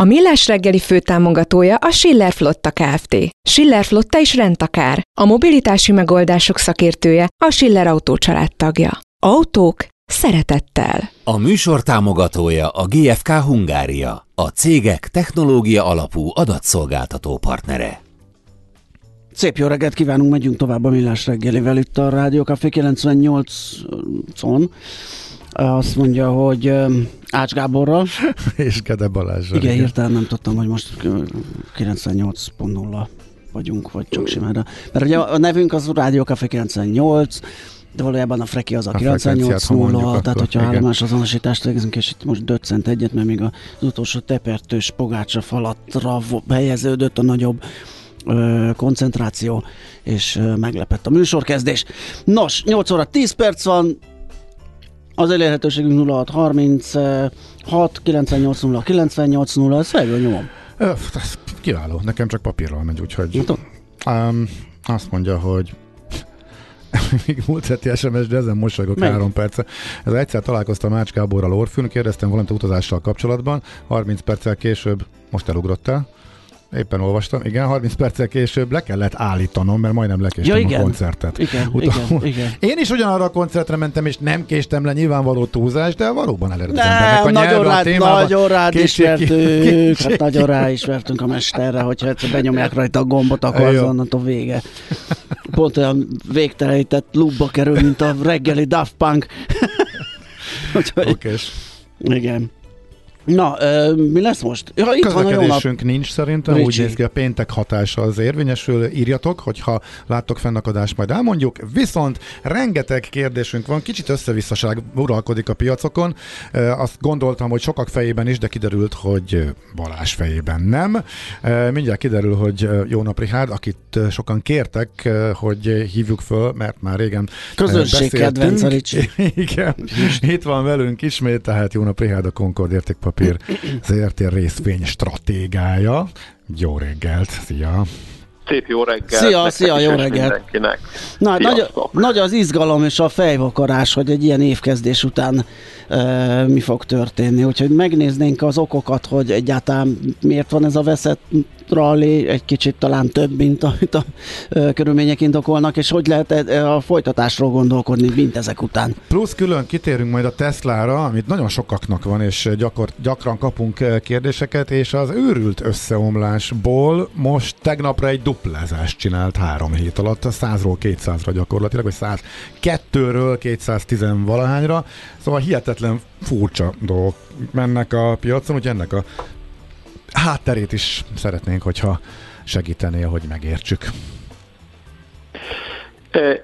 A Millás reggeli főtámogatója a Schiller Flotta Kft. Schiller Flotta is rendtakár. A mobilitási megoldások szakértője a Schiller Autó tagja. Autók szeretettel. A műsor támogatója a GFK Hungária, a cégek technológia alapú adatszolgáltató partnere. Szép jó reggelt kívánunk, megyünk tovább a Millás reggelivel itt a Rádió Café 98-on. Azt mondja, hogy Ács Gáborral. és Gede Balázsral. Igen, hirtelen nem tudtam, hogy most 98.0 vagyunk, vagy csak simán. Mert ugye a nevünk az Rádió Café 98, de valójában a Freki az a, a 98.0, tehát hogyha állomás azonosítást végzünk, és itt most döccent egyet, mert még az utolsó tepertős pogácsa falatra helyeződött a nagyobb ö, koncentráció, és ö, meglepett a műsorkezdés. Nos, 8 óra 10 perc van, az elérhetőségünk 0636 980 980, ez fejből nyomom. Ez kiváló, nekem csak papírral megy, úgyhogy um, azt mondja, hogy még múlt heti SMS, de ezen mosolygok Melyik? három perce. Ez egyszer találkoztam Mács Gáborral Orfűn, kérdeztem valamit utazással kapcsolatban, 30 perccel később most elugrottál Éppen olvastam, igen, 30 perccel később le kellett állítanom, mert majdnem lekéstem ja, igen. a koncertet. Igen, igen, igen. Én is ugyanarra a koncertre mentem, és nem késtem le, nyilvánvaló túlzás, de valóban elerőd az embernek a nagyon rád, a nagyon rád ismertünk, hát nagyon ráismertünk a mesterre, hogyha egyszer benyomják rajta a gombot, akkor az onnantól vége. Pont olyan végtelenített lubba kerül, mint a reggeli Daft Punk. Oké. Igen. Na, ö, mi lesz most? Ja, itt van a jó nap. nincs szerintem, Ricsi. úgy néz ki a péntek hatása az érvényesül, írjatok, hogyha láttok fennakadást, majd elmondjuk. Viszont rengeteg kérdésünk van, kicsit összevisszaság uralkodik a piacokon. Azt gondoltam, hogy sokak fejében is, de kiderült, hogy Balázs fejében nem. Mindjárt kiderül, hogy jó nap Richard, akit sokan kértek, hogy hívjuk föl, mert már régen Közönség kedvenc, Igen, itt van velünk ismét, tehát jó nap Richard, a Concord értékpapír papír ZRT részvény stratégája. Jó reggelt, szia! Szép jó reggelt! Szia, szia, jó reggelt! Na, nagy, nagy az izgalom és a fejvakarás, hogy egy ilyen évkezdés után e, mi fog történni. Úgyhogy megnéznénk az okokat, hogy egyáltalán miért van ez a veszett rally, egy kicsit talán több, mint amit a ö, körülmények indokolnak, és hogy lehet a folytatásról gondolkodni, mint ezek után. Plusz külön kitérünk majd a Teslára, amit nagyon sokaknak van, és gyakor, gyakran kapunk kérdéseket, és az őrült összeomlásból most tegnapra egy duplázást csinált három hét alatt, 100-ról 200-ra gyakorlatilag, vagy 102-ről 210 valahányra, szóval hihetetlen furcsa dolgok mennek a piacon, hogy ennek a hátterét is szeretnénk, hogyha segítenél, hogy megértsük.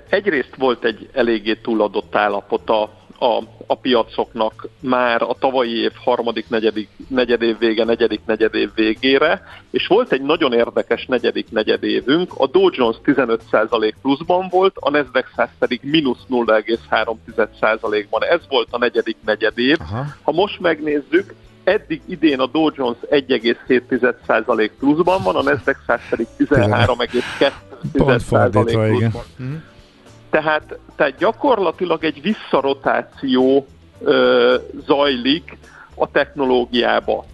Egyrészt volt egy eléggé túladott állapota a, a piacoknak már a tavalyi év harmadik negyedik, negyedév vége, negyedik negyedév végére, és volt egy nagyon érdekes negyedik negyedévünk, a Dow Jones 15% pluszban volt, a Nasdaq 100 pedig mínusz 0,3%-ban. Ez volt a negyedik negyedév. Aha. Ha most megnézzük, eddig idén a Dow Jones 1,7% pluszban van, a Nasdaq 100 pedig 13,2% pluszban. Mhm. Tehát, tehát gyakorlatilag egy visszarotáció ö, zajlik a technológiába.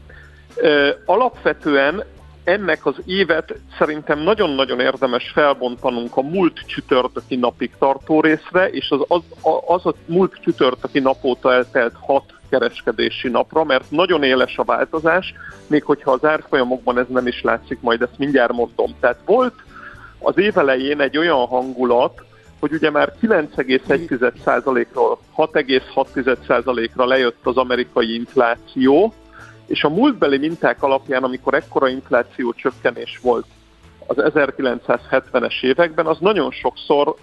Ö, alapvetően ennek az évet szerintem nagyon-nagyon érdemes felbontanunk a múlt csütörtöki napig tartó részre, és az, az, az a múlt csütörtöki nap óta eltelt hat kereskedési napra, mert nagyon éles a változás, még hogyha az árfolyamokban ez nem is látszik, majd ezt mindjárt mondom. Tehát volt az év elején egy olyan hangulat, hogy ugye már 9,1%-ról 6,6%-ra lejött az amerikai infláció, és a múltbeli minták alapján, amikor ekkora infláció csökkenés volt az 1970-es években, az nagyon sokszor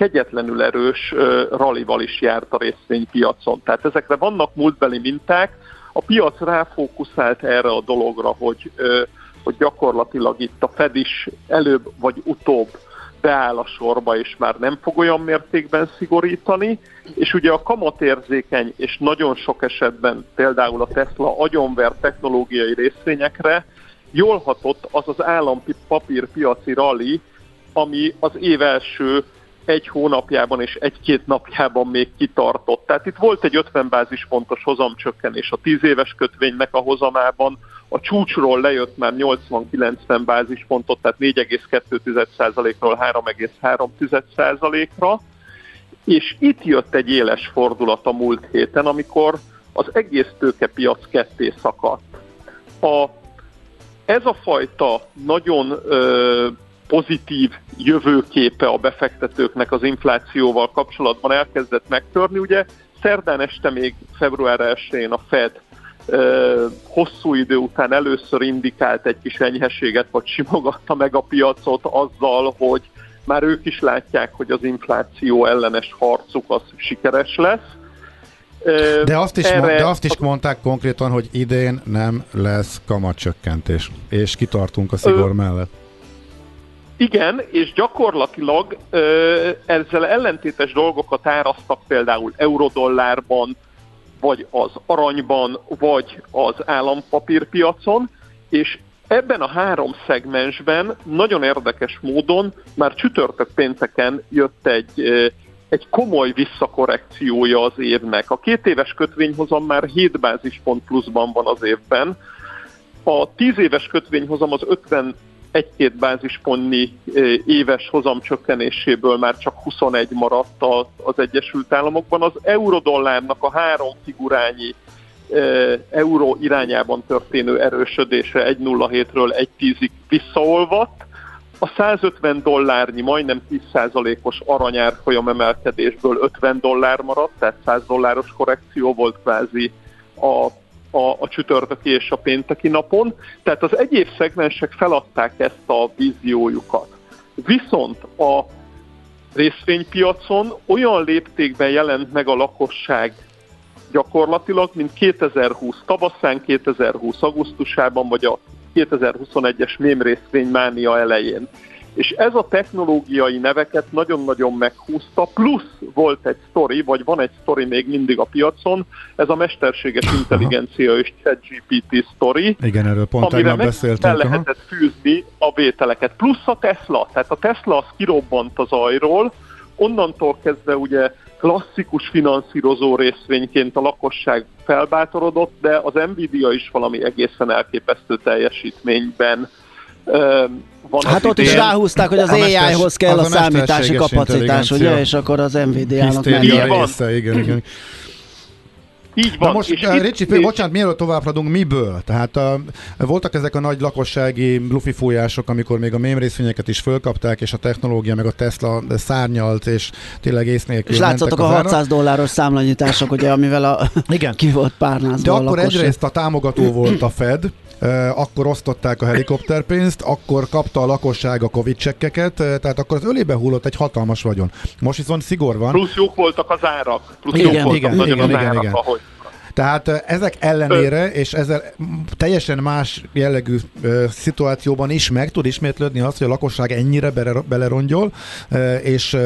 kegyetlenül erős rallival is járt a részvénypiacon. Tehát ezekre vannak múltbeli minták, a piac ráfókuszált erre a dologra, hogy, hogy gyakorlatilag itt a Fed is előbb vagy utóbb beáll a sorba, és már nem fog olyan mértékben szigorítani, és ugye a kamatérzékeny, és nagyon sok esetben például a Tesla agyonver technológiai részvényekre jól hatott az az állampapírpiaci rally, ami az év első egy hónapjában és egy-két napjában még kitartott. Tehát itt volt egy 50 bázispontos hozamcsökkenés a 10 éves kötvénynek a hozamában, a csúcsról lejött már 80-90 bázispontot, tehát 4,2%-ról 3,3%-ra, és itt jött egy éles fordulat a múlt héten, amikor az egész tőkepiac ketté szakadt. A, ez a fajta nagyon ö, pozitív jövőképe a befektetőknek az inflációval kapcsolatban elkezdett megtörni. Ugye szerdán este még február 1-én a Fed hosszú idő után először indikált egy kis enyhességet, vagy simogatta meg a piacot azzal, hogy már ők is látják, hogy az infláció ellenes harcuk az sikeres lesz. De azt, is Erre, mond, de azt is mondták konkrétan, hogy idén nem lesz kamatcsökkentés, és kitartunk a szigor mellett. Igen, és gyakorlatilag ö, ezzel ellentétes dolgokat árasztak például eurodollárban, vagy az aranyban, vagy az állampapírpiacon, és ebben a három szegmensben nagyon érdekes módon már csütörtök pénteken jött egy, egy komoly visszakorrekciója az évnek. A két éves kötvényhozam már 7 bázispont pluszban van az évben, a 10 éves kötvényhozam az 50 egy-két bázispontnyi éves hozam csökkenéséből már csak 21 maradt az Egyesült Államokban. Az eurodollárnak a három figurányi euró irányában történő erősödése 1.07-ről 1.10-ig visszaolvadt. A 150 dollárnyi, majdnem 10%-os aranyárfolyam emelkedésből 50 dollár maradt, tehát 100 dolláros korrekció volt kvázi a a, a csütörtöki és a pénteki napon, tehát az egyéb szegmensek feladták ezt a víziójukat. Viszont a részvénypiacon olyan léptékben jelent meg a lakosság gyakorlatilag, mint 2020 tavaszán, 2020 augusztusában, vagy a 2021-es mém részvénymánia elején és ez a technológiai neveket nagyon-nagyon meghúzta, plusz volt egy sztori, vagy van egy sztori még mindig a piacon, ez a mesterséges intelligencia és ChatGPT sztori. Igen, erről pont amire beszéltünk. lehetett aha. fűzni a vételeket. Plusz a Tesla, tehát a Tesla az kirobbant az ajról, onnantól kezdve ugye klasszikus finanszírozó részvényként a lakosság felbátorodott, de az Nvidia is valami egészen elképesztő teljesítményben van hát ott is ráhúzták, hogy az AI-hoz kell a, a számítási kapacitás, ugye, és akkor az Nvidia-nak mennie. Része, igen, igen. Így van. Na most, és uh, Ricsi, és... bocsánat, mielőtt továbbradunk, miből? Tehát uh, voltak ezek a nagy lakossági lufi fújások, amikor még a mém részvényeket is fölkapták, és a technológia, meg a Tesla szárnyalt, és tényleg ész nélkül És látszottak a 600 dolláros számlanyítások, ugye, amivel a Igen. ki volt párnázva De akkor egyrészt a támogató volt a Fed, akkor osztották a helikopterpénzt, akkor kapta a lakosság a Covid csekkeket, tehát akkor az ölébe hullott egy hatalmas vagyon. Most viszont szigor van. Plusz jók voltak az árak. Plusz igen, jók voltak igen, nagyon igen, az igen, árak, igen. ahogy tehát ezek ellenére, és ezzel teljesen más jellegű szituációban is meg tud ismétlődni az, hogy a lakosság ennyire bele, belerongyol, és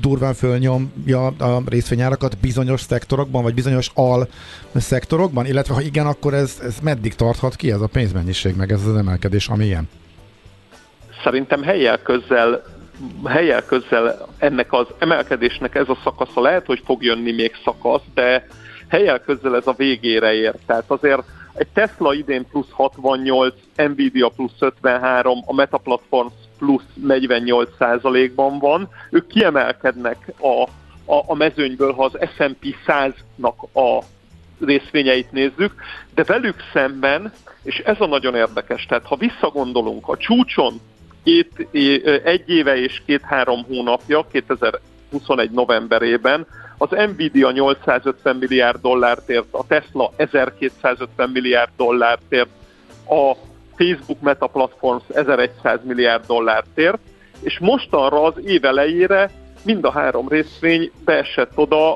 durván fölnyomja a részvényárakat bizonyos szektorokban, vagy bizonyos al szektorokban, illetve ha igen, akkor ez, ez meddig tarthat ki ez a pénzmennyiség, meg ez az emelkedés, ami ilyen? Szerintem helyel közzel helyel közzel ennek az emelkedésnek ez a szakasza lehet, hogy fog jönni még szakasz, de helyel közel ez a végére ér. Tehát azért egy Tesla idén plusz 68, Nvidia plusz 53, a Meta Platforms plusz 48 százalékban van. Ők kiemelkednek a, a, a mezőnyből, ha az S&P 100-nak a részvényeit nézzük, de velük szemben, és ez a nagyon érdekes, tehát ha visszagondolunk a csúcson két, egy éve és két-három hónapja, 2021 novemberében az Nvidia 850 milliárd dollárt ért, a Tesla 1250 milliárd dollárt ért, a Facebook Meta Platforms 1100 milliárd dollárt ért, és mostanra az év elejére mind a három részvény beesett oda,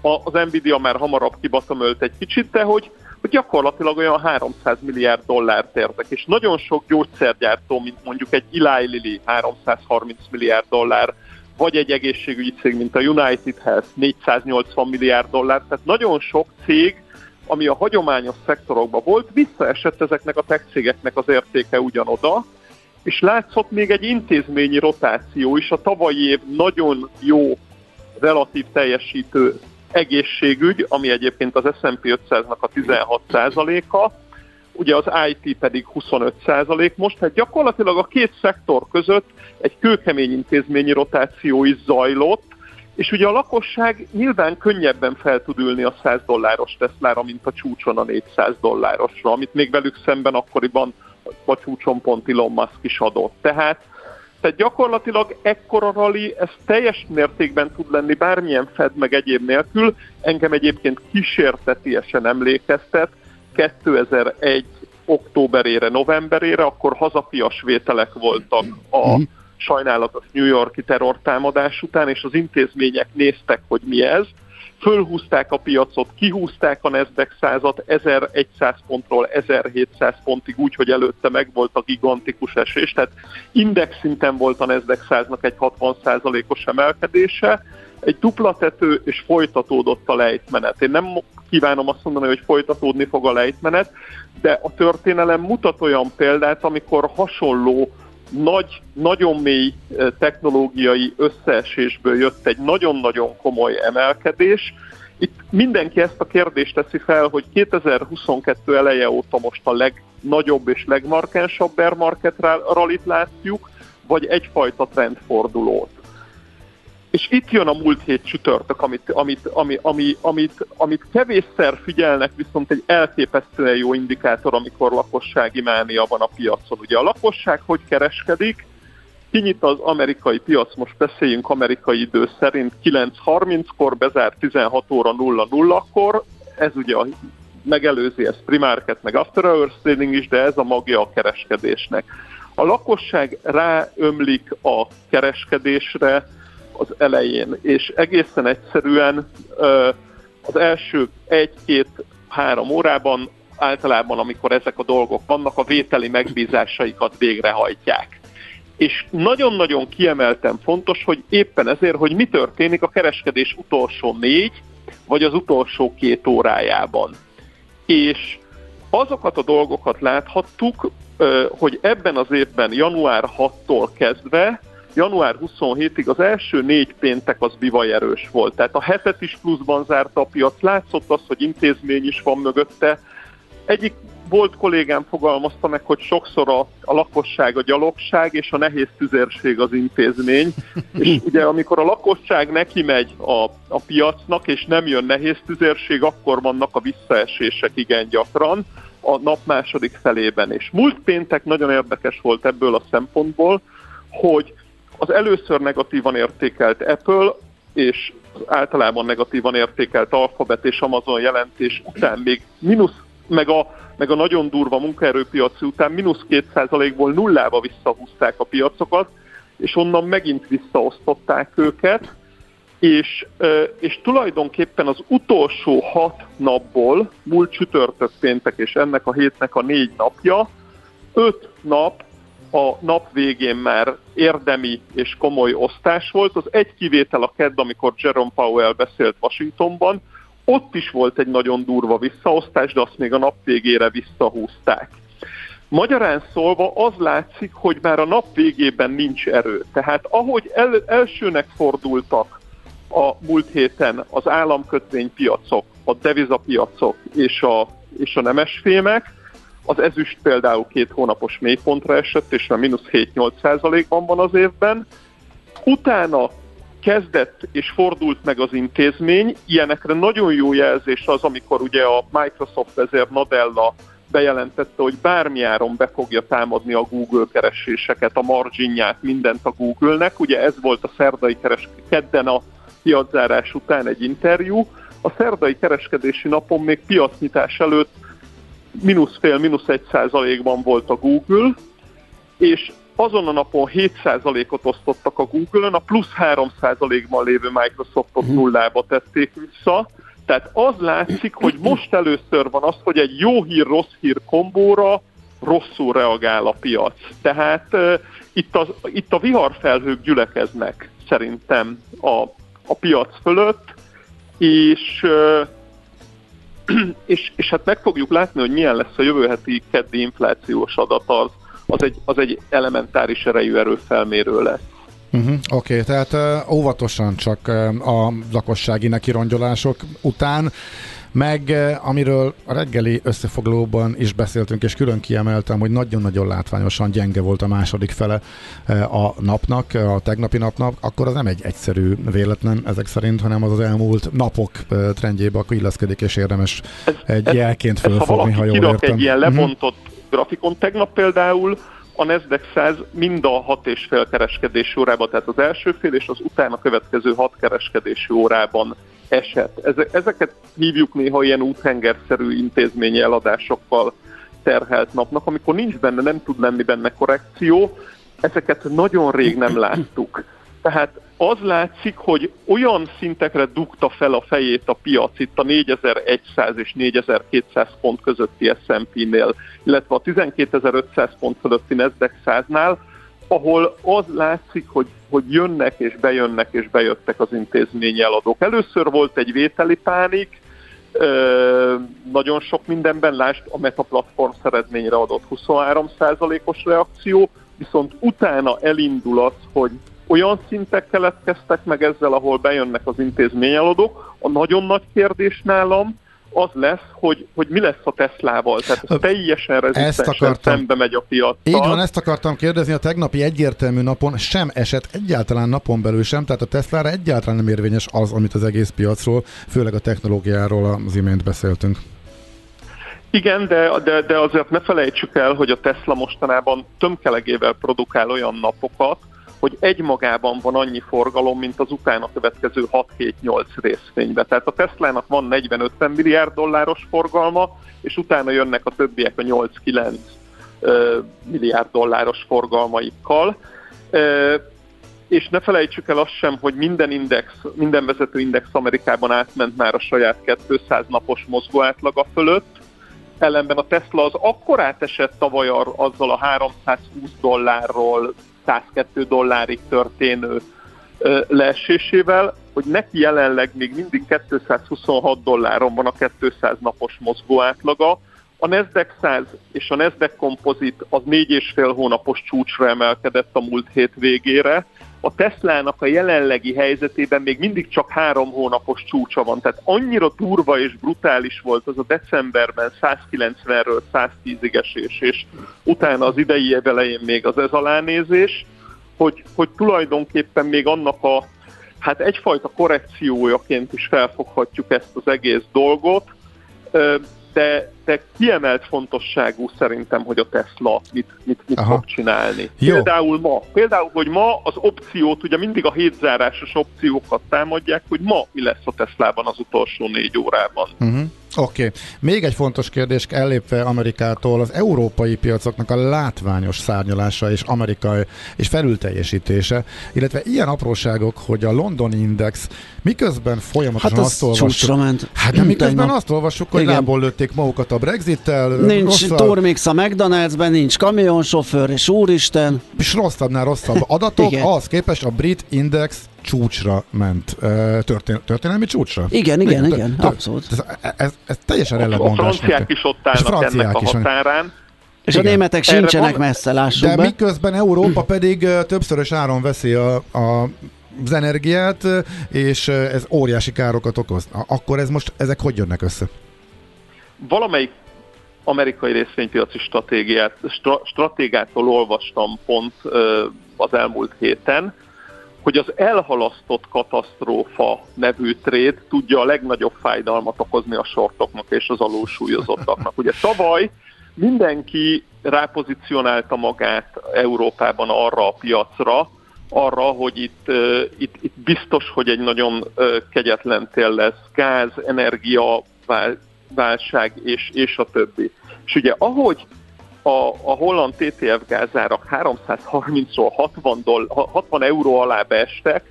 az Nvidia már hamarabb kibatomölt egy kicsit, de hogy hogy gyakorlatilag olyan 300 milliárd dollárt értek, és nagyon sok gyógyszergyártó, mint mondjuk egy Eli Lilly 330 milliárd dollár, vagy egy egészségügyi cég, mint a United Health 480 milliárd dollár, tehát nagyon sok cég, ami a hagyományos szektorokban volt, visszaesett ezeknek a tech cégeknek az értéke ugyanoda, és látszott még egy intézményi rotáció is. A tavalyi év nagyon jó relatív teljesítő egészségügy, ami egyébként az S&P 500-nak a 16%-a, ugye az IT pedig 25% most, tehát gyakorlatilag a két szektor között egy kőkemény intézményi rotáció is zajlott, és ugye a lakosság nyilván könnyebben fel tud ülni a 100 dolláros Teslára, mint a csúcson a 400 dollárosra, amit még velük szemben akkoriban a csúcson pont Elon Musk is adott. Tehát, tehát gyakorlatilag ekkora rally, ez teljes mértékben tud lenni bármilyen fed meg egyéb nélkül. Engem egyébként kísértetiesen emlékeztet 2001 októberére, novemberére, akkor hazafias vételek voltak a mhm. sajnálatos New Yorki terrortámadás után, és az intézmények néztek, hogy mi ez, fölhúzták a piacot, kihúzták a Nasdaq százat 1100 pontról 1700 pontig úgy, hogy előtte meg volt a gigantikus esés, tehát index szinten volt a Nasdaq száznak egy 60%-os emelkedése, egy dupla tető, és folytatódott a lejtmenet. Én nem kívánom azt mondani, hogy folytatódni fog a lejtmenet, de a történelem mutat olyan példát, amikor hasonló nagy, nagyon mély technológiai összeesésből jött egy nagyon-nagyon komoly emelkedés. Itt mindenki ezt a kérdést teszi fel, hogy 2022 eleje óta most a legnagyobb és legmarkánsabb bear market rallit látjuk, vagy egyfajta trendfordulót. És itt jön a múlt hét csütörtök, amit, amit, ami, ami, amit, amit kevésszer figyelnek, viszont egy elképesztően jó indikátor, amikor lakossági mánia van a piacon. Ugye a lakosság hogy kereskedik? Kinyit az amerikai piac, most beszéljünk amerikai idő szerint 9.30-kor, bezár 16 óra 00-kor, ez ugye a megelőzi ezt primarket, meg after hours trading is, de ez a magja a kereskedésnek. A lakosság ráömlik a kereskedésre, az elején, és egészen egyszerűen az első egy-két-három órában általában, amikor ezek a dolgok vannak, a vételi megbízásaikat végrehajtják. És nagyon-nagyon kiemelten fontos, hogy éppen ezért, hogy mi történik a kereskedés utolsó négy, vagy az utolsó két órájában. És azokat a dolgokat láthattuk, hogy ebben az évben január 6-tól kezdve január 27-ig az első négy péntek az bivaj erős volt. Tehát a hetet is pluszban zárta a piac, látszott az, hogy intézmény is van mögötte. Egyik volt kollégám fogalmazta meg, hogy sokszor a, a lakosság a gyalogság, és a nehéz tüzérség az intézmény. És ugye amikor a lakosság neki megy a, a piacnak, és nem jön nehéz tüzérség, akkor vannak a visszaesések igen gyakran a nap második felében. És múlt péntek nagyon érdekes volt ebből a szempontból, hogy az először negatívan értékelt Apple és általában negatívan értékelt Alphabet és Amazon jelentés után még mínusz, meg a, meg a nagyon durva munkaerőpiaci után mínusz 2%-ból nullába visszahúzták a piacokat, és onnan megint visszaosztották őket, és, és tulajdonképpen az utolsó hat napból, múlt csütörtök péntek és ennek a hétnek a négy napja, öt nap a nap végén már érdemi és komoly osztás volt. Az egy kivétel a kedd, amikor Jerome Powell beszélt Washingtonban, ott is volt egy nagyon durva visszaosztás, de azt még a nap végére visszahúzták. Magyarán szólva az látszik, hogy már a nap végében nincs erő. Tehát ahogy el, elsőnek fordultak a múlt héten az államkötvénypiacok, a devizapiacok és a, és a nemesfémek, az ezüst például két hónapos mélypontra esett, és már mínusz 7-8 százalékban van az évben. Utána kezdett és fordult meg az intézmény. Ilyenekre nagyon jó jelzés az, amikor ugye a Microsoft vezér Nadella bejelentette, hogy bármi áron be fogja támadni a Google kereséseket, a marginját, mindent a Google-nek. Ugye ez volt a szerdai keres kedden a piaczárás után egy interjú. A szerdai kereskedési napon még piacnyitás előtt mínusz fél, mínusz egy százalékban volt a Google, és azon a napon 7 százalékot osztottak a Google-ön, a plusz 3 százalékban lévő Microsoftot mhm. nullába tették vissza, Tehát az látszik, hogy most először van az, hogy egy jó hír, rossz hír kombóra rosszul reagál a piac. Tehát uh, itt, az, itt a viharfelhők gyülekeznek szerintem a, a piac fölött, és, uh, és, és hát meg fogjuk látni, hogy milyen lesz a jövő heti keddi inflációs adat, az, az, egy, az egy elementáris erejű erőfelmérő lesz. Uh-huh, Oké, okay, tehát uh, óvatosan csak uh, a lakossági nekirongyolások után, meg uh, amiről a reggeli összefoglalóban is beszéltünk, és külön kiemeltem, hogy nagyon-nagyon látványosan gyenge volt a második fele uh, a napnak, a tegnapi napnak, akkor az nem egy egyszerű véletlen ezek szerint, hanem az az elmúlt napok trendjébe akkor illeszkedik, és érdemes egy ez, jelként fölfogni, ha jól értem. egy ilyen lebontott uh-huh. grafikon, tegnap például a Nasdaq 100 mind a hat és fél kereskedési órában, tehát az első fél és az utána következő hat kereskedési órában esett. Ezeket hívjuk néha ilyen úthengerszerű intézményi eladásokkal terhelt napnak, amikor nincs benne, nem tud lenni benne korrekció, ezeket nagyon rég nem láttuk. Tehát az látszik, hogy olyan szintekre dugta fel a fejét a piac itt a 4100 és 4200 pont közötti S&P-nél, illetve a 12500 pont fölötti Nasdaq 100-nál, ahol az látszik, hogy, hogy jönnek és bejönnek és bejöttek az intézményi eladók. Először volt egy vételi pánik, ö, nagyon sok mindenben, lásd a Meta platform szeredményre adott 23%-os reakció, viszont utána elindul az, hogy olyan szintek keletkeztek meg ezzel, ahol bejönnek az intézményeladók. A nagyon nagy kérdés nálam az lesz, hogy, hogy mi lesz a Teslával. Tehát ez teljesen rezisztensen szembe megy a piaccal. Így van, ezt akartam kérdezni. A tegnapi egyértelmű napon sem esett egyáltalán napon belül sem, tehát a Teslára egyáltalán nem érvényes az, amit az egész piacról, főleg a technológiáról az imént beszéltünk. Igen, de, de, de azért ne felejtsük el, hogy a Tesla mostanában tömkelegével produkál olyan napokat, hogy egymagában van annyi forgalom, mint az utána következő 6-7-8 részvénybe. Tehát a Tesla-nak van 40-50 milliárd dolláros forgalma, és utána jönnek a többiek a 8-9 milliárd dolláros forgalmaikkal. És ne felejtsük el azt sem, hogy minden index, minden vezető index Amerikában átment már a saját 200 napos mozgó átlaga fölött, ellenben a Tesla az akkor átesett tavaly azzal a 320 dollárról 102 dollárig történő leesésével, hogy neki jelenleg még mindig 226 dolláron van a 200 napos mozgó átlaga, a Nasdaq 100 és a Nasdaq Composite az négy és fél hónapos csúcsra emelkedett a múlt hét végére, a Teslának a jelenlegi helyzetében még mindig csak három hónapos csúcsa van. Tehát annyira durva és brutális volt az a decemberben 190-ről 110-ig esés, és utána az idei év elején még az ez alánézés, hogy, hogy tulajdonképpen még annak a hát egyfajta korrekciójaként is felfoghatjuk ezt az egész dolgot de, de kiemelt fontosságú szerintem, hogy a Tesla mit, mit, mit fog csinálni. Jó. Például ma, például, hogy ma az opciót, ugye mindig a hétzárásos opciókat támadják, hogy ma mi lesz a Teslában az utolsó négy órában. Uh-huh. Oké. Okay. Még egy fontos kérdés, ellépve Amerikától, az európai piacoknak a látványos szárnyalása és amerikai és felülteljesítése, illetve ilyen apróságok, hogy a London Index miközben folyamatosan hát azt olvassuk. ment. Hát de miközben azt olvassuk, hogy lából lőtték magukat a Brexit-tel. Nincs rosszabb, Turmix a McDonald'sben, nincs kamionsofőr, és úristen. És rosszabbnál rosszabb adatok, az képest a brit index csúcsra ment. Történ- történelmi csúcsra? Igen, igen, igen, igen abszolút. Ez, ez, ez teljesen ellentmondás. A franciák is ott állnak ennek a határán. És igen. a németek sincsenek van, messze, lássuk De be. miközben Európa pedig többszörös áron veszi a, a az energiát, és ez óriási károkat okoz. Akkor ez most, ezek hogy jönnek össze? Valamelyik amerikai részvénypiaci stratégiát, stra, stratégától olvastam pont az elmúlt héten, hogy az elhalasztott katasztrófa nevű trade tudja a legnagyobb fájdalmat okozni a sortoknak és az alulsúlyozottaknak. Ugye tavaly mindenki rápozícionálta magát Európában arra a piacra, arra, hogy itt, itt, itt biztos, hogy egy nagyon kegyetlen tél lesz, gáz, energia, válság és, és a többi. És ugye ahogy a, a holland TTF gázárak 330-ról 60, doll, 60 euró alá beestek,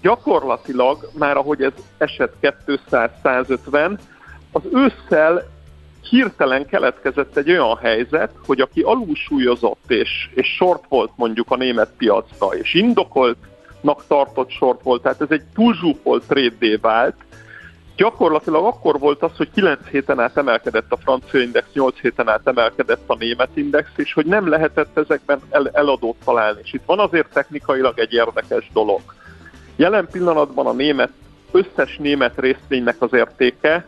gyakorlatilag már ahogy ez esett 200-150, az ősszel hirtelen keletkezett egy olyan helyzet, hogy aki alulsúlyozott és, és short volt mondjuk a német piacra, és indokoltnak tartott short volt, tehát ez egy túlzsúfolt trade vált, gyakorlatilag akkor volt az, hogy 9 héten át emelkedett a francia index, 8 héten át emelkedett a német index, és hogy nem lehetett ezekben el, eladót találni. És itt van azért technikailag egy érdekes dolog. Jelen pillanatban a német, összes német részvénynek az értéke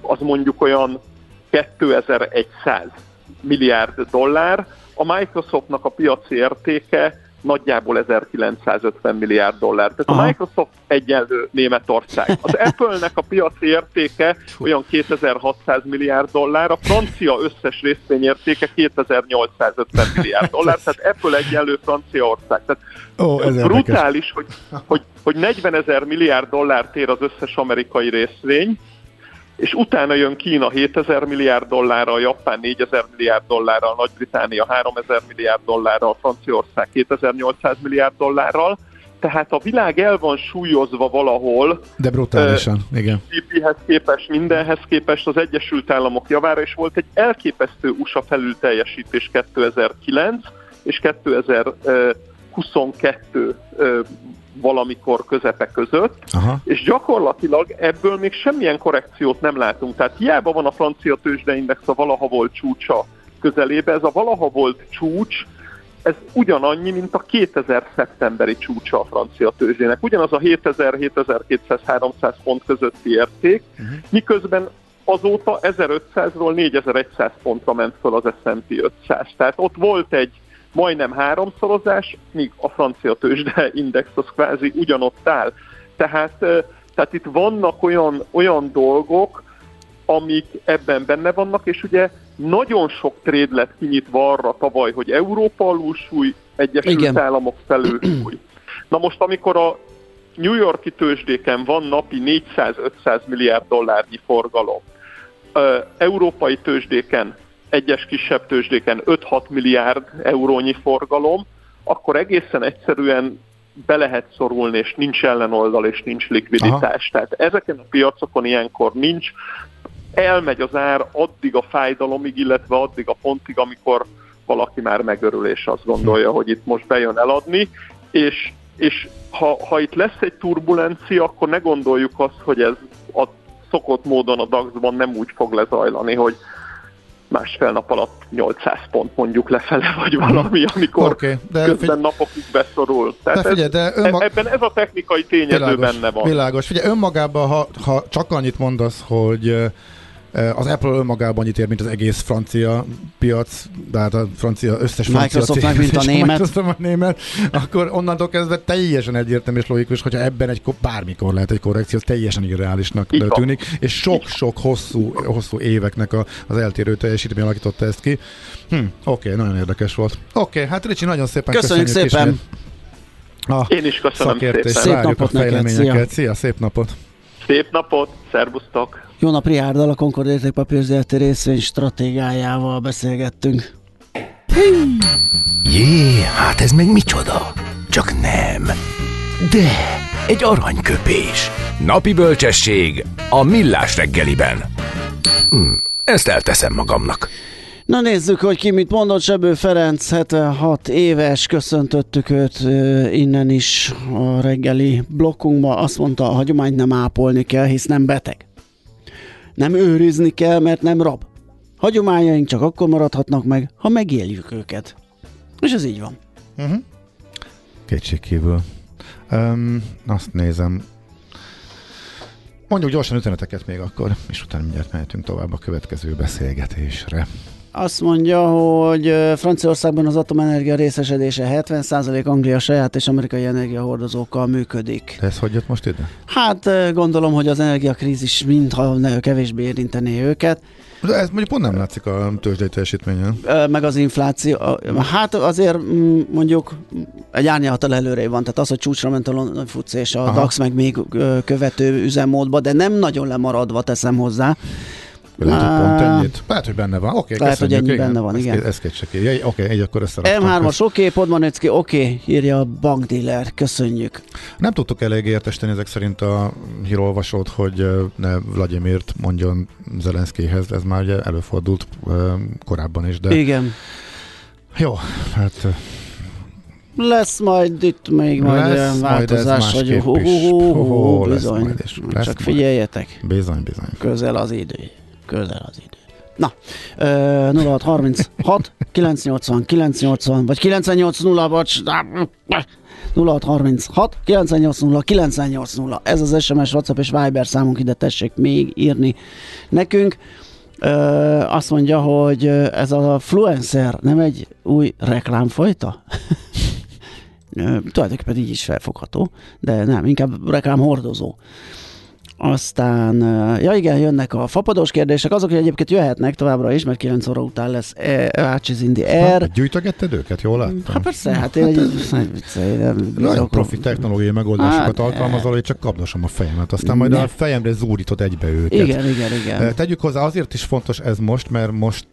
az mondjuk olyan 2100 milliárd dollár, a Microsoftnak a piaci értéke nagyjából 1950 milliárd dollár. Tehát Aha. a Microsoft egyenlő Németország. Az Apple-nek a piaci értéke olyan 2600 milliárd dollár, a francia összes részvényértéke 2850 milliárd dollár, tehát Apple egyenlő Franciaország. Tehát oh, ez brutális, hogy, hogy, hogy 40 ezer milliárd dollár tér az összes amerikai részvény, és utána jön Kína 7000 milliárd dollárral, Japán 4000 milliárd dollárral, Nagy-Británia 3000 milliárd dollárral, Franciaország 2800 milliárd dollárral, tehát a világ el van súlyozva valahol. De brutálisan, uh, igen. GDP-hez képest, mindenhez képest az Egyesült Államok javára, és volt egy elképesztő USA felül teljesítés 2009 és 2022 uh, valamikor közepe között, Aha. és gyakorlatilag ebből még semmilyen korrekciót nem látunk. Tehát hiába van a francia tőzsdeindex a valaha volt csúcsa közelébe, ez a valaha volt csúcs, ez ugyanannyi, mint a 2000 szeptemberi csúcsa a francia tőzsdének. Ugyanaz a 7000, 7200, 300 pont közötti érték, uh-huh. miközben azóta 1500-ról 4100 pontra ment föl az S&P 500. Tehát ott volt egy majdnem háromszorozás, míg a francia tőzsde index az kvázi ugyanott áll. Tehát, tehát itt vannak olyan, olyan dolgok, amik ebben benne vannak, és ugye nagyon sok tréd lett kinyitva arra tavaly, hogy Európa alulsúly, Egyesült Igen. Államok felülsúly. Na most, amikor a New Yorki tőzsdéken van napi 400-500 milliárd dollárnyi forgalom, európai tőzsdéken egyes kisebb tőzsdéken 5-6 milliárd eurónyi forgalom, akkor egészen egyszerűen be lehet szorulni, és nincs ellenoldal, és nincs likviditás. Aha. Tehát ezeken a piacokon ilyenkor nincs. Elmegy az ár addig a fájdalomig, illetve addig a pontig, amikor valaki már megörül, és azt gondolja, hogy itt most bejön eladni, és, és ha, ha itt lesz egy turbulencia, akkor ne gondoljuk azt, hogy ez a szokott módon a DAX-ban nem úgy fog lezajlani, hogy másfél nap alatt 800 pont mondjuk lefele, vagy valami, amikor okay, de közben figy- napokig beszorul. Tehát de figyelj, de önmag... ebben ez a technikai tényező világos, benne van. Világos. Figyelj, önmagában, ha, ha csak annyit mondasz, hogy az Apple önmagában annyit ér, mint az egész francia piac, de hát a francia összes francia Microsoft meg, mint a német. Microsoft a német, akkor onnantól kezdve teljesen egyértelmű és logikus, hogyha ebben egy bármikor lehet egy korrekció, az teljesen irreálisnak tűnik, és sok-sok hosszú, hosszú éveknek a, az eltérő teljesítmény alakította ezt ki. Hm, Oké, okay, nagyon érdekes volt. Oké, okay, hát Ricsi, nagyon szépen köszönjük, köszönjük szépen. A Én is köszönöm szépen. Szép napot a neked, szia. szia, szép napot. Szép napot, szervusztok. Jó nap, Riárdal, a Concord Értékpapír ZRT részvény stratégiájával beszélgettünk. Jé, hát ez meg micsoda? Csak nem. De, egy aranyköpés. Napi bölcsesség a millás reggeliben. Hm, ezt elteszem magamnak. Na nézzük, hogy ki mit mondott. Sebő Ferenc, 76 éves, köszöntöttük őt innen is a reggeli blokkunkba. Azt mondta, a hagyományt nem ápolni kell, hisz nem beteg. Nem őrizni kell, mert nem rab. Hagyományaink csak akkor maradhatnak meg, ha megéljük őket. És ez így van. Uh-huh. Kétségkívül. Um, azt nézem. Mondjuk gyorsan üzeneteket még akkor, és utána mindjárt mehetünk tovább a következő beszélgetésre. Azt mondja, hogy Franciaországban az atomenergia részesedése 70%, Anglia saját és amerikai energiahordozókkal működik. De ez hogy jött most ide? Hát gondolom, hogy az energiakrízis mintha kevésbé érintené őket. De ez mondjuk pont nem látszik a tőzsdei teljesítményen. Meg az infláció. Hát azért mm, mondjuk egy árnyalatal előre van, tehát az, hogy csúcsra ment a London Futsz és a Aha. DAX meg még követő üzemmódba, de nem nagyon lemaradva teszem hozzá Lehet, hogy pont ennyit. Lehet, hogy benne van. Oké, Lehet, hogy ennyi igen. benne van, igen. Ez két Oké, okay, egy akkor M3-as, oké, okay, Podmanecki, oké, okay, írja a bankdíler, köszönjük. Nem tudtuk elég értesteni ezek szerint a hírolvasót, hogy ne Vladimirt mondjon Zelenszkihez, ez már ugye előfordult korábban is, de... Igen. Jó, hát lesz majd itt még majd lesz változás, hogy hú, hú, hú, hú, bizony, majd. Lesz csak figyeljetek. Bizony, bizony. Közel az idő. Közel az idő. Na, 0636 980 980 vagy 980 bocs, 0636 980 980 ez az SMS, WhatsApp és Viber számunk ide tessék még írni nekünk. Ö, azt mondja, hogy ez a Fluencer nem egy új reklámfajta? tulajdonképpen így is felfogható, de nem, inkább reklám hordozó. Aztán, ja igen, jönnek a fapados kérdések, azok, hogy egyébként jöhetnek továbbra is, mert 9 óra után lesz Ácsiz Indi Air. Gyűjtögetted őket, jól láttam? Hát persze, hát én egy, Nagyon profi technológiai megoldásokat hát, alkalmazol, hogy csak kapnosom a fejemet, aztán majd a fejemre zúrított egybe őket. Igen, igen, igen. Tegyük hozzá, azért is fontos ez most, mert most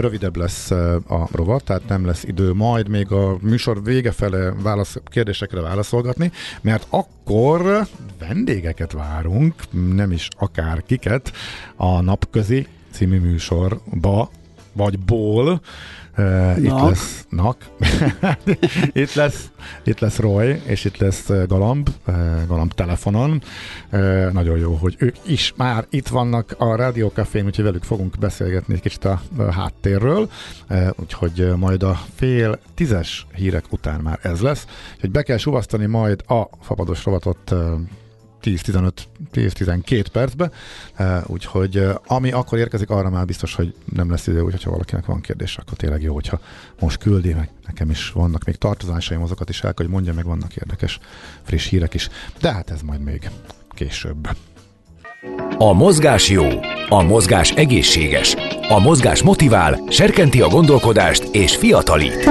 rövidebb lesz a rovat, tehát nem lesz idő majd még a műsor vége fele válasz, kérdésekre válaszolgatni, mert akkor vendégeket várunk, nem is akár kiket, a Napközi című műsorba, vagy ból, Uh, itt lesz Nak, itt lesz, itt lesz Roy, és itt lesz Galamb, uh, Galamb telefonon. Uh, nagyon jó, hogy ők is már itt vannak a Rádió Cafén, úgyhogy velük fogunk beszélgetni egy kicsit a, háttérről, uh, úgyhogy majd a fél tízes hírek után már ez lesz. Úgyhogy be kell suvasztani majd a fapados rovatot 10-15-10-12 percbe, uh, úgyhogy uh, ami akkor érkezik, arra már biztos, hogy nem lesz idő, úgyhogy ha valakinek van kérdés, akkor tényleg jó, hogyha most küldi, meg nekem is vannak még tartozásaim, azokat is el hogy mondja, meg vannak érdekes friss hírek is, de hát ez majd még később. A mozgás jó, a mozgás egészséges, a mozgás motivál, serkenti a gondolkodást és fiatalít.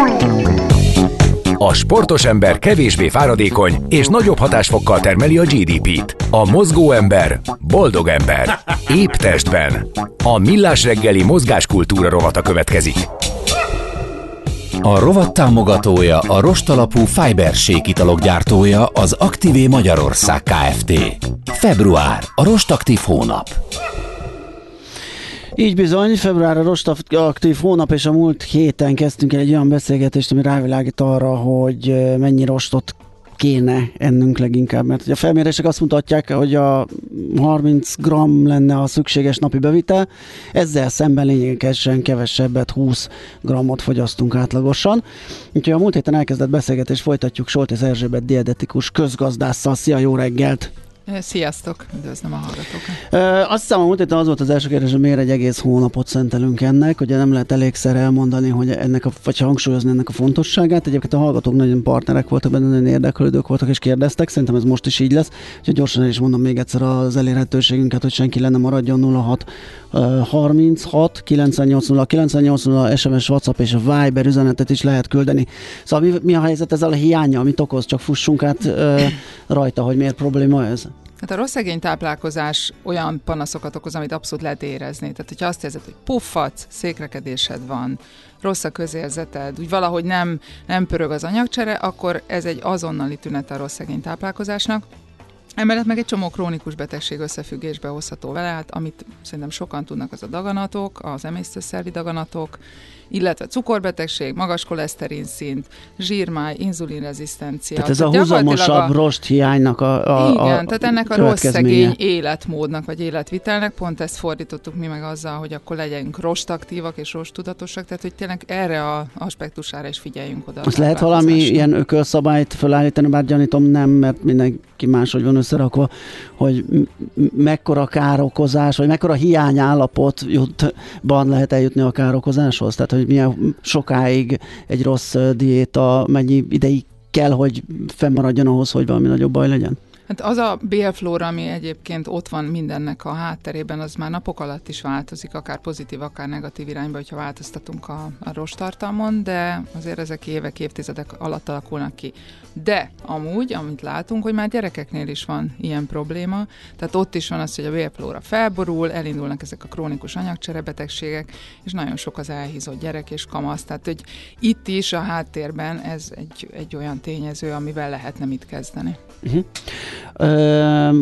A sportos ember kevésbé fáradékony és nagyobb hatásfokkal termeli a GDP-t. A mozgó ember boldog ember. Épp testben. A millás reggeli mozgáskultúra rovata következik. A rovat támogatója a rostalapú Fiber italok gyártója az Aktivé Magyarország Kft. Február a rostaktív hónap. Így bizony, február a Rost aktív hónap, és a múlt héten kezdtünk el egy olyan beszélgetést, ami rávilágít arra, hogy mennyi rostot kéne ennünk leginkább, mert a felmérések azt mutatják, hogy a 30 gram lenne a szükséges napi bevitel, ezzel szemben lényegesen kevesebbet, 20 grammot fogyasztunk átlagosan. Úgyhogy a múlt héten elkezdett beszélgetést folytatjuk Soltész Erzsébet dietetikus közgazdásszal. Szia, jó reggelt! Sziasztok, üdvözlöm a hallgatókat. Azt hiszem, hogy az volt az első kérdés, hogy miért egy egész hónapot szentelünk ennek, ugye nem lehet elégszer elmondani, hogy ennek a, vagy hangsúlyozni ennek a fontosságát. Egyébként a hallgatók nagyon partnerek voltak benne, nagyon érdeklődők voltak és kérdeztek, szerintem ez most is így lesz. Úgyhogy gyorsan is mondom még egyszer az elérhetőségünket, hogy senki lenne maradjon 06 36 980 980 SMS, WhatsApp és a Viber üzenetet is lehet küldeni. Szóval mi, mi a helyzet ezzel a hiánya, amit okoz, csak fussunk át ö, rajta, hogy miért probléma ez? Hát a rossz szegény táplálkozás olyan panaszokat okoz, amit abszolút lehet érezni. Tehát, hogyha azt érzed, hogy puffatsz, székrekedésed van, rossz a közérzeted, úgy valahogy nem, nem pörög az anyagcsere, akkor ez egy azonnali tünet a rossz szegény táplálkozásnak. Emellett meg egy csomó krónikus betegség összefüggésbe hozható vele, hát amit szerintem sokan tudnak, az a daganatok, az emésztőszervi daganatok, illetve cukorbetegség, magas koleszterin szint, zsírmáj, inzulinrezisztencia. Tehát ez tehát a húzamosabb a... rost hiánynak a, a Igen, a tehát ennek a rossz szegény életmódnak, vagy életvitelnek, pont ezt fordítottuk mi meg azzal, hogy akkor legyünk rostaktívak és rostudatosak, tehát hogy tényleg erre a aspektusára is figyeljünk oda. Most lehet valami ilyen ökölszabályt felállítani, bár gyanítom nem, mert mindenki máshogy van összerakva, hogy mekkora károkozás, vagy mekkora hiányállapot jutban lehet eljutni a károkozáshoz. Tehát, hogy milyen sokáig egy rossz diéta, mennyi ideig kell, hogy fennmaradjon ahhoz, hogy valami nagyobb baj legyen? Hát az a bélflóra, ami egyébként ott van mindennek a hátterében, az már napok alatt is változik, akár pozitív, akár negatív irányba, hogyha változtatunk a, a rostartalmon, de azért ezek évek, évtizedek alatt alakulnak ki. De amúgy, amit látunk, hogy már gyerekeknél is van ilyen probléma, tehát ott is van az, hogy a bélflóra felborul, elindulnak ezek a krónikus anyagcserebetegségek, és nagyon sok az elhízott gyerek és kamasz. Tehát, hogy itt is a háttérben ez egy, egy olyan tényező, amivel lehetne mit kezdeni. Uh-huh.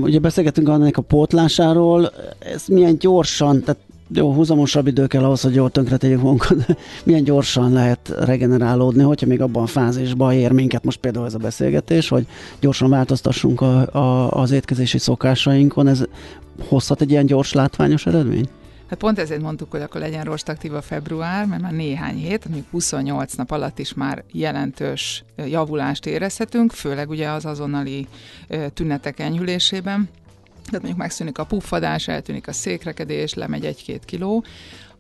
Ugye beszélgetünk annak a pótlásáról, ez milyen gyorsan, tehát jó, húzamosabb idő kell ahhoz, hogy jól tönkretegyük magunkat. Milyen gyorsan lehet regenerálódni, hogyha még abban a fázisban ér minket most például ez a beszélgetés, hogy gyorsan változtassunk a, a, az étkezési szokásainkon. Ez hozhat egy ilyen gyors látványos eredményt? Hát pont ezért mondtuk, hogy akkor legyen rostaktív a február, mert már néhány hét, mondjuk 28 nap alatt is már jelentős javulást érezhetünk, főleg ugye az azonnali tünetek enyhülésében. Tehát mondjuk megszűnik a puffadás, eltűnik a székrekedés, lemegy egy-két kiló,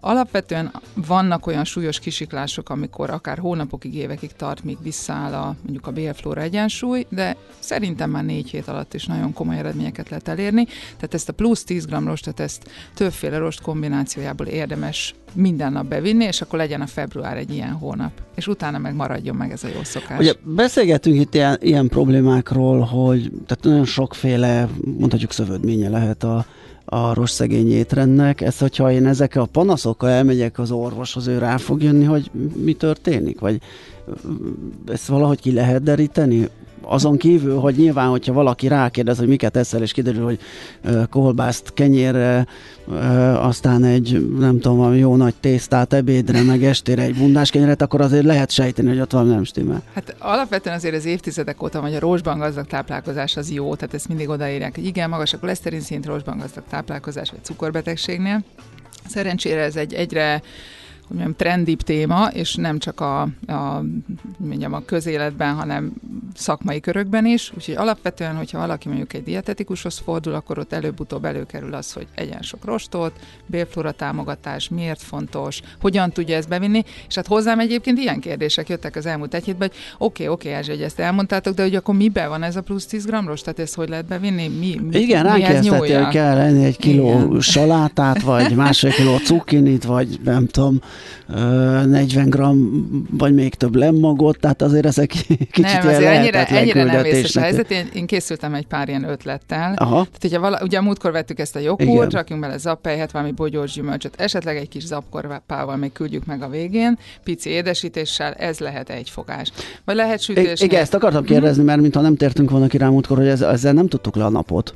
Alapvetően vannak olyan súlyos kisiklások, amikor akár hónapokig, évekig tart, míg visszaáll a, mondjuk a bélflóra egyensúly, de szerintem már négy hét alatt is nagyon komoly eredményeket lehet elérni. Tehát ezt a plusz 10 g rostot, ezt többféle rost kombinációjából érdemes minden nap bevinni, és akkor legyen a február egy ilyen hónap. És utána meg maradjon meg ez a jó szokás. Ugye beszélgetünk itt ilyen, ilyen problémákról, hogy tehát nagyon sokféle, mondhatjuk szövődménye lehet a, a rossz szegény étrendnek. Ez, hogyha én ezekkel a panaszokkal elmegyek az orvoshoz, ő rá fog jönni, hogy mi történik? Vagy ezt valahogy ki lehet deríteni? Azon kívül, hogy nyilván, hogyha valaki rákérdez, hogy miket eszel, és kiderül, hogy kolbászt kenyérre, aztán egy, nem tudom, jó nagy tésztát ebédre, meg estére egy bundás kenyeret, akkor azért lehet sejteni, hogy ott valami nem stimmel. Hát alapvetően azért az évtizedek óta, hogy a rózsban gazdag táplálkozás az jó, tehát ezt mindig odaírják, hogy igen, magas a koleszterin szint, rózsban gazdag táplálkozás, vagy cukorbetegségnél. Szerencsére ez egy egyre mondjam, trendibb téma, és nem csak a, a, mondjam, a közéletben, hanem szakmai körökben is. Úgyhogy alapvetően, hogyha valaki mondjuk egy dietetikushoz fordul, akkor ott előbb-utóbb előkerül az, hogy egyen sok rostot, bélflóra támogatás, miért fontos, hogyan tudja ezt bevinni. És hát hozzám egyébként ilyen kérdések jöttek az elmúlt egy hétben, hogy oké, okay, oké, okay, hogy ezt elmondtátok, de hogy akkor miben van ez a plusz 10 g rost? Tehát ezt hogy lehet bevinni? Mi, mi, Igen, hogy kell lenni egy kiló Igen. salátát, vagy másfél kiló cukkinit, vagy nem tudom, 40 gram, vagy még több lemmagot, tehát azért ezek kicsit Nem, azért ennyire, ennyire nem vészes a helyzet. Én, én, készültem egy pár ilyen ötlettel. Aha. Tehát, hogyha vala, ugye a múltkor vettük ezt a joghurt, rakjunk bele zappelyhet, valami bogyós gyümölcsöt, esetleg egy kis zapkorpával még küldjük meg a végén, pici édesítéssel, ez lehet egy fogás. Vagy lehet sütés. Igen, ezt akartam kérdezni, mert mintha nem tértünk volna ki rá múltkor, hogy ezzel nem tudtuk le a napot.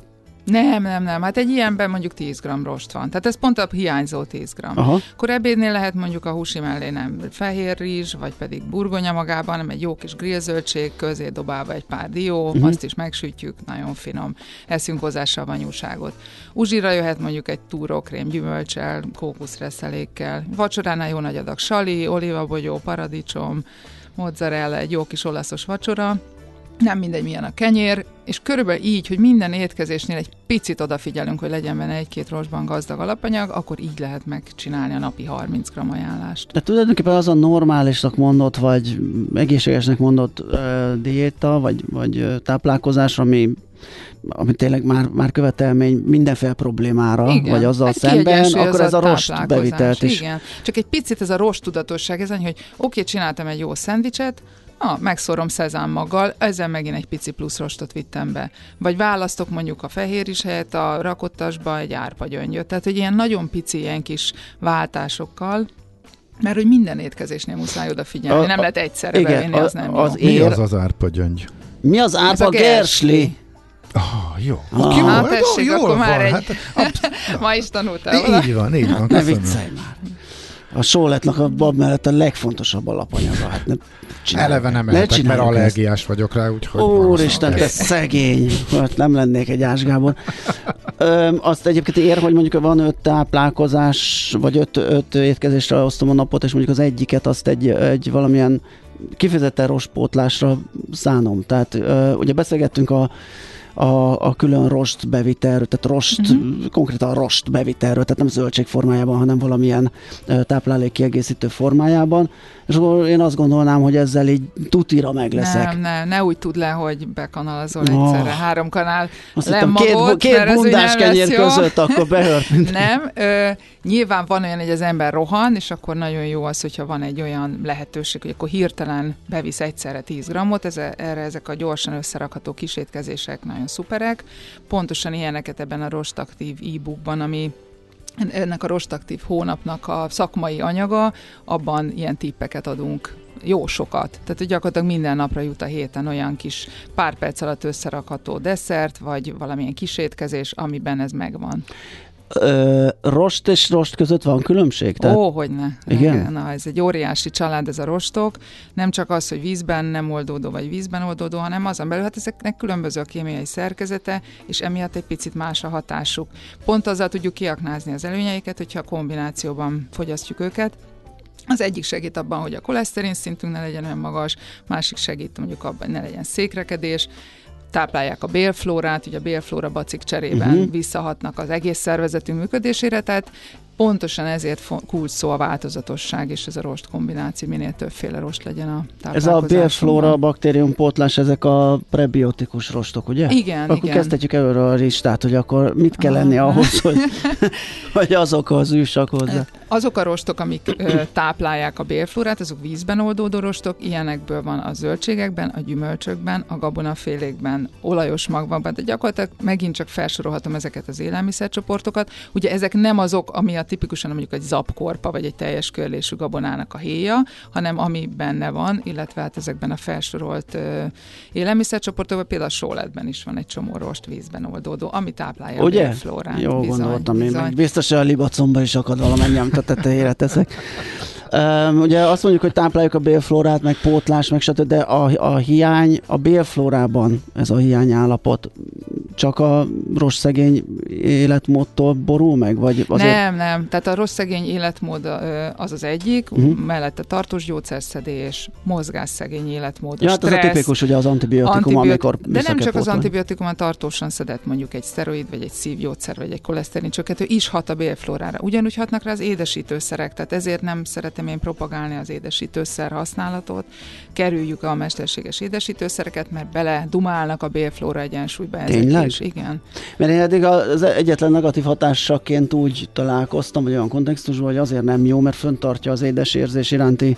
Nem, nem, nem. Hát egy ilyenben mondjuk 10 g rost van. Tehát ez pont a hiányzó 10 g. Aha. Akkor ebédnél lehet mondjuk a húsi mellé nem fehér rizs, vagy pedig burgonya magában, hanem egy jó kis grillzöldség, közé dobálva egy pár dió, uh-huh. azt is megsütjük, nagyon finom. Eszünk hozzá savanyúságot. Uzsira jöhet mondjuk egy túrókrém gyümölcsel, kókuszreszelékkel. Vacsoránál jó nagy adag sali, olívabogyó, paradicsom, mozzarella, egy jó kis olaszos vacsora, nem mindegy milyen a kenyér, és körülbelül így, hogy minden étkezésnél egy picit odafigyelünk, hogy legyen benne egy-két rostban gazdag alapanyag, akkor így lehet megcsinálni a napi 30 g ajánlást. De tulajdonképpen az a normálisnak mondott, vagy egészségesnek mondott uh, diéta, vagy, vagy táplálkozás, ami ami tényleg már, már követelmény mindenféle problémára, igen. vagy azzal hát szemben, akkor ez a rost bevitelt is. Igen, csak egy picit ez a rost tudatosság, ez annyi, hogy oké, okay, csináltam egy jó szendvicset, Ah, megszorom szezámmaggal, ezzel megint egy pici plusz rostot vittem be. Vagy választok mondjuk a fehér is helyett a rakottasba egy árpagyöngyöt. Tehát, hogy ilyen nagyon pici ilyen kis váltásokkal, mert hogy minden étkezésnél muszáj odafigyelni, a, nem lehet egyszerre igen, bevinni, az nem az jó. Mi az az árpagyöngy? Mi az árpa gersli? Ah, jó. Ah. Jó, hát tessék, jó, akkor már egy... Hát, Ma is tanultál. Így van, így van. Ne viccelj már a sóletnak a bab mellett a legfontosabb alapanyaga. Hát nem Eleve nem ehetek, mert allergiás ezt. vagyok rá, úgyhogy... Úristen, te szegény! Hát nem lennék egy ásgábor. Ö, azt egyébként ér, hogy mondjuk van öt táplálkozás, vagy öt, öt étkezésre osztom a napot, és mondjuk az egyiket azt egy, egy valamilyen kifejezetten rossz pótlásra szánom. Tehát ö, ugye beszélgettünk a a, a külön rost bevitelről, tehát rost, uh-huh. konkrétan rost bevitelről, tehát nem zöldség formájában, hanem valamilyen táplálék kiegészítő formájában, és akkor én azt gondolnám, hogy ezzel így tutira meg leszek. Nem, nem, ne úgy tud le, hogy bekanalazol oh. egyszerre három kanál azt lemmagot, két, két bundás kenyér között, akkor behört. nem, ö, nyilván van olyan, hogy az ember rohan, és akkor nagyon jó az, hogyha van egy olyan lehetőség, hogy akkor hirtelen bevisz egyszerre 10 grammot, ez, erre ezek a gyorsan összerakható kisétkezések nagyon szuperek. Pontosan ilyeneket ebben a rostaktív e-bookban, ami ennek a rostaktív hónapnak a szakmai anyaga, abban ilyen tippeket adunk jó sokat. Tehát, hogy gyakorlatilag minden napra jut a héten olyan kis pár perc alatt összerakható desszert, vagy valamilyen kisétkezés, amiben ez megvan. Ö, rost és rost között van különbség? Tehát... Ó, hogy ne. Igen? Na, ez egy óriási család, ez a rostok. Nem csak az, hogy vízben nem oldódó, vagy vízben oldódó, hanem azon belül, hát ezeknek különböző a kémiai szerkezete, és emiatt egy picit más a hatásuk. Pont azzal tudjuk kiaknázni az előnyeiket, hogyha kombinációban fogyasztjuk őket, az egyik segít abban, hogy a koleszterin szintünk ne legyen olyan magas, másik segít mondjuk abban, hogy ne legyen székrekedés, táplálják a bélflórát, ugye a bélflóra bacik cserében uh-huh. visszahatnak az egész szervezetünk működésére, tehát Pontosan ezért kulcs szó a változatosság és ez a rost kombináció, minél többféle rost legyen a Ez a bélflóra, baktérium pótlás, ezek a prebiotikus rostok, ugye? Igen, Akkor igen. kezdhetjük előre a listát, hogy akkor mit kell lenni ahhoz, hogy, hogy azokhoz jussak hozzá. Azok a rostok, amik táplálják a bélflórát, azok vízben oldódó rostok, ilyenekből van a zöldségekben, a gyümölcsökben, a gabonafélékben, olajos magban, de gyakorlatilag megint csak felsorolhatom ezeket az élelmiszercsoportokat. Ugye ezek nem azok, ami a tipikusan mondjuk egy zapkorpa, vagy egy teljes körlésű gabonának a héja, hanem ami benne van, illetve hát ezekben a felsorolt ö, élelmiszercsoportokban, például a sóletben is van egy csomó rost vízben oldódó, ami táplálja Ugye? a flórát. Jó bizony, gondoltam bizony. én meg. Biztos, hogy a libacomba is akad valamennyi, amit a tetejére teszek. Um, ugye azt mondjuk, hogy tápláljuk a bélflórát, meg pótlás, meg stb., de a, a hiány a bélflórában, ez a hiány állapot, csak a rossz szegény életmódtól borul meg? Vagy azért... Nem, nem. Tehát a rossz szegény életmód az az egyik, uh-huh. mellette tartós gyógyszerszedés, mozgásszegény életmód, ja, hát az a tipikus, ugye az antibiotikum, Antibiot... amikor De nem csak az antibiotikum, a tartósan szedett mondjuk egy szteroid, vagy egy szívgyógyszer, vagy egy koleszterin csökkentő is hat a bélflórára. Ugyanúgy hatnak rá az édesítőszerek, tehát ezért nem szeretem én propagálni az édesítőszer használatot. Kerüljük a mesterséges édesítőszereket, mert bele dumálnak a bélflóra egyensúlyba. Tényleg? is, igen. Mert én eddig az egyetlen negatív hatásaként úgy találkoztam, vagy olyan kontextusban, hogy azért nem jó, mert föntartja az édesérzés iránti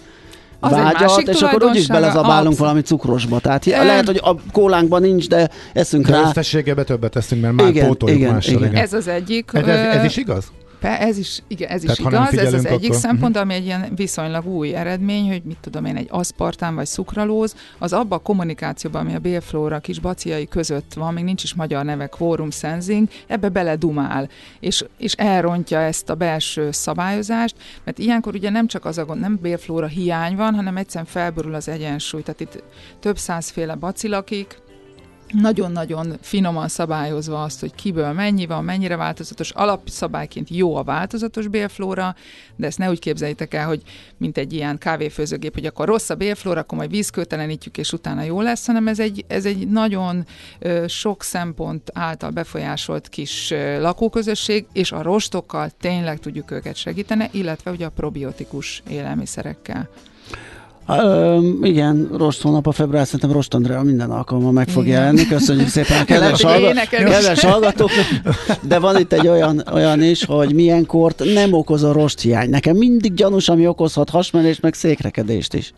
az vágyat, és akkor úgyis belezabálunk abszolút. valami cukrosba. Tehát e... lehet, hogy a kólánkban nincs, de eszünk de rá. összességében többet teszünk, mert már igen, pótoljuk igen, mással. Igen. Igen. Ez az egyik. Ez, ez, ez is igaz? Ez is, igen, ez is igaz, ez az egyik akkor... szempont, mhm. ami egy ilyen viszonylag új eredmény, hogy mit tudom én, egy aszpartán vagy szukralóz, az abba a kommunikációban, ami a bélflóra kis baciai között van, még nincs is magyar neve, quorum sensing, ebbe beledumál, és, és elrontja ezt a belső szabályozást, mert ilyenkor ugye nem csak az a gond, nem bélflóra hiány van, hanem egyszerűen felborul az egyensúly, tehát itt több százféle bacilakik, nagyon-nagyon finoman szabályozva azt, hogy kiből mennyi van, mennyire változatos. Alapszabályként jó a változatos bélflóra, de ezt ne úgy képzeljétek el, hogy mint egy ilyen kávéfőzőgép, hogy akkor rossz a bélflóra, akkor majd vízkőtelenítjük, és utána jó lesz, hanem ez egy, ez egy nagyon ö, sok szempont által befolyásolt kis ö, lakóközösség, és a rostokkal tényleg tudjuk őket segíteni, illetve ugye a probiotikus élelmiszerekkel. Uh, igen, Rost hónap a február, szerintem Rost Andrea minden alkalommal meg fog jelenni. Köszönjük szépen a kedves, kedves hallgatóknak. De van itt egy olyan, olyan is, hogy milyen kort nem okoz a rost hiány. Nekem mindig gyanús, ami okozhat hasmenést, meg székrekedést is.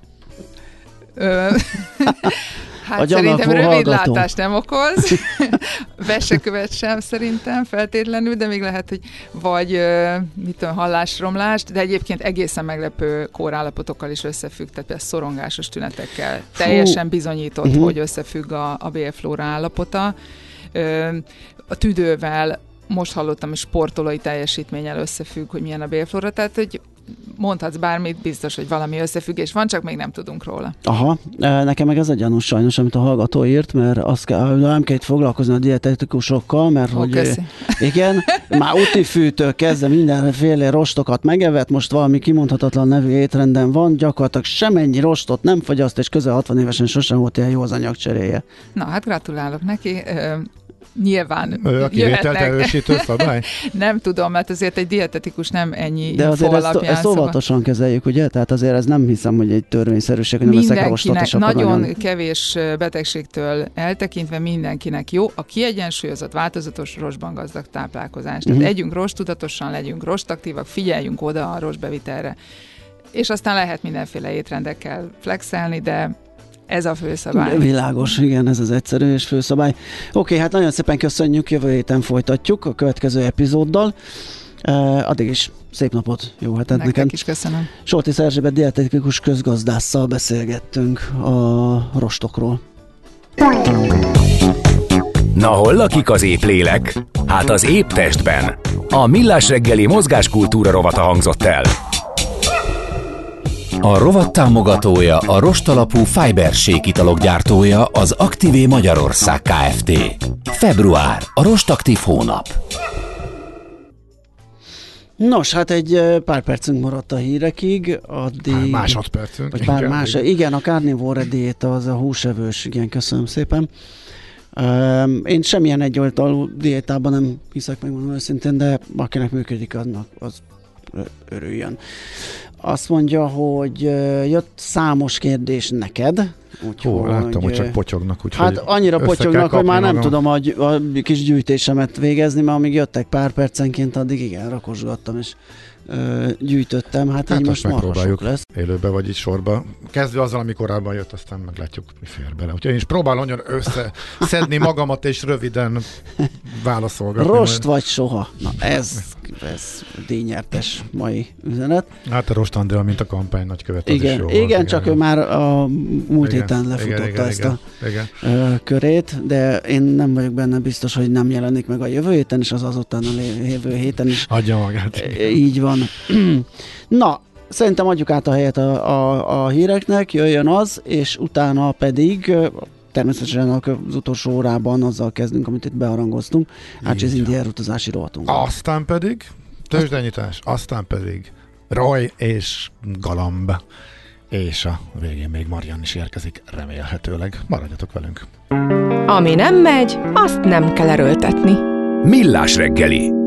Hát a szerintem rövidlátást nem okoz, vesekövet sem szerintem feltétlenül, de még lehet, hogy vagy mit tudom, hallásromlást, de egyébként egészen meglepő kórállapotokkal is összefügg, tehát például szorongásos tünetekkel. Fú. Teljesen bizonyított, uh-huh. hogy összefügg a, a bélflóra állapota. A tüdővel most hallottam, hogy sportolói teljesítménnyel összefügg, hogy milyen a bélflóra, tehát hogy mondhatsz bármit, biztos, hogy valami összefüggés van, csak még nem tudunk róla. Aha, e, nekem meg ez a gyanús sajnos, amit a hallgató írt, mert azt kell, nem kell itt foglalkozni a dietetikusokkal, mert Ó, hogy köszi. igen, már fűtő kezdve mindenféle rostokat megevet, most valami kimondhatatlan nevű étrenden van, gyakorlatilag semennyi rostot nem fogyaszt, és közel 60 évesen sosem volt ilyen jó az anyagcseréje. Na, hát gratulálok neki nyilván Ő a kivételt erősítő szabály? nem tudom, mert azért egy dietetikus nem ennyi De azért ezt, ezt szóval... óvatosan kezeljük, ugye? Tehát azért ez nem hiszem, hogy egy törvényszerűség, hogy nem leszek rostot, és nagyon, nagyon kevés betegségtől eltekintve mindenkinek jó a kiegyensúlyozott, változatos rostban gazdag táplálkozás. Tehát uh-huh. együnk rost tudatosan, legyünk rostaktívak, figyeljünk oda a rostbevitelre. És aztán lehet mindenféle étrendekkel flexelni, de ez a főszabály. Világos, igen, ez az egyszerű és főszabály. Oké, hát nagyon szépen köszönjük, jövő héten folytatjuk a következő epizóddal. Uh, addig is szép napot, jó hetet Nektek neked. is köszönöm. Solti Erzsébet dietetikus közgazdásszal beszélgettünk a rostokról. Na hol lakik az épp lélek? Hát az épp testben. A Millás reggeli mozgáskultúra rovata hangzott el. A rovat támogatója a rostalapú Fiberség italok gyártója az Aktivé Magyarország Kft. Február, a rostaktív hónap. Nos, hát egy pár percünk maradt a hírekig, addig... Pár másodpercünk. Vagy pár más, igen, a carnivore diéta az a húsevős, igen, köszönöm szépen. Én semmilyen egyoldalú diétában nem hiszek, megmondom őszintén, de akinek működik, annak az örüljön. Azt mondja, hogy jött számos kérdés neked. Úgyhogy, Hú, láttam, hogy csak potyognak. Úgy, hát annyira potyognak, hogy már nem magam. tudom a, a kis gyűjtésemet végezni, mert amíg jöttek pár percenként, addig igen, rakosgattam, és ö, gyűjtöttem, hát, hát így most megpróbáljuk lesz. Élőbe vagy itt sorba. Kezdve azzal, ami korábban jött, aztán meglátjuk, mi fér bele. Úgyhogy én is próbálom nagyon összeszedni magamat, és röviden válaszolgatni. Rost majd. vagy soha. Na ez, ez díjnyertes mai üzenet. Hát a Rost Andrea, mint a kampány nagykövet, igen, is jó igen, igen, csak igen. ő már a múlt igen, héten lefutotta igen, ezt igen, a igen. körét, de én nem vagyok benne biztos, hogy nem jelenik meg a jövő héten, és az azután a jövő héten is. Adja magát. Így van. Na, szerintem adjuk át a helyet a, a, a híreknek, jöjjön az, és utána pedig természetesen az utolsó órában azzal kezdünk, amit itt bearangoztunk, Ácsiz Indier utazási rovatunk. Aztán pedig tőzsdenyítás, aztán pedig Roy és Galamb. És a végén még Marian is érkezik, remélhetőleg. Maradjatok velünk. Ami nem megy, azt nem kell erőltetni. Millás reggeli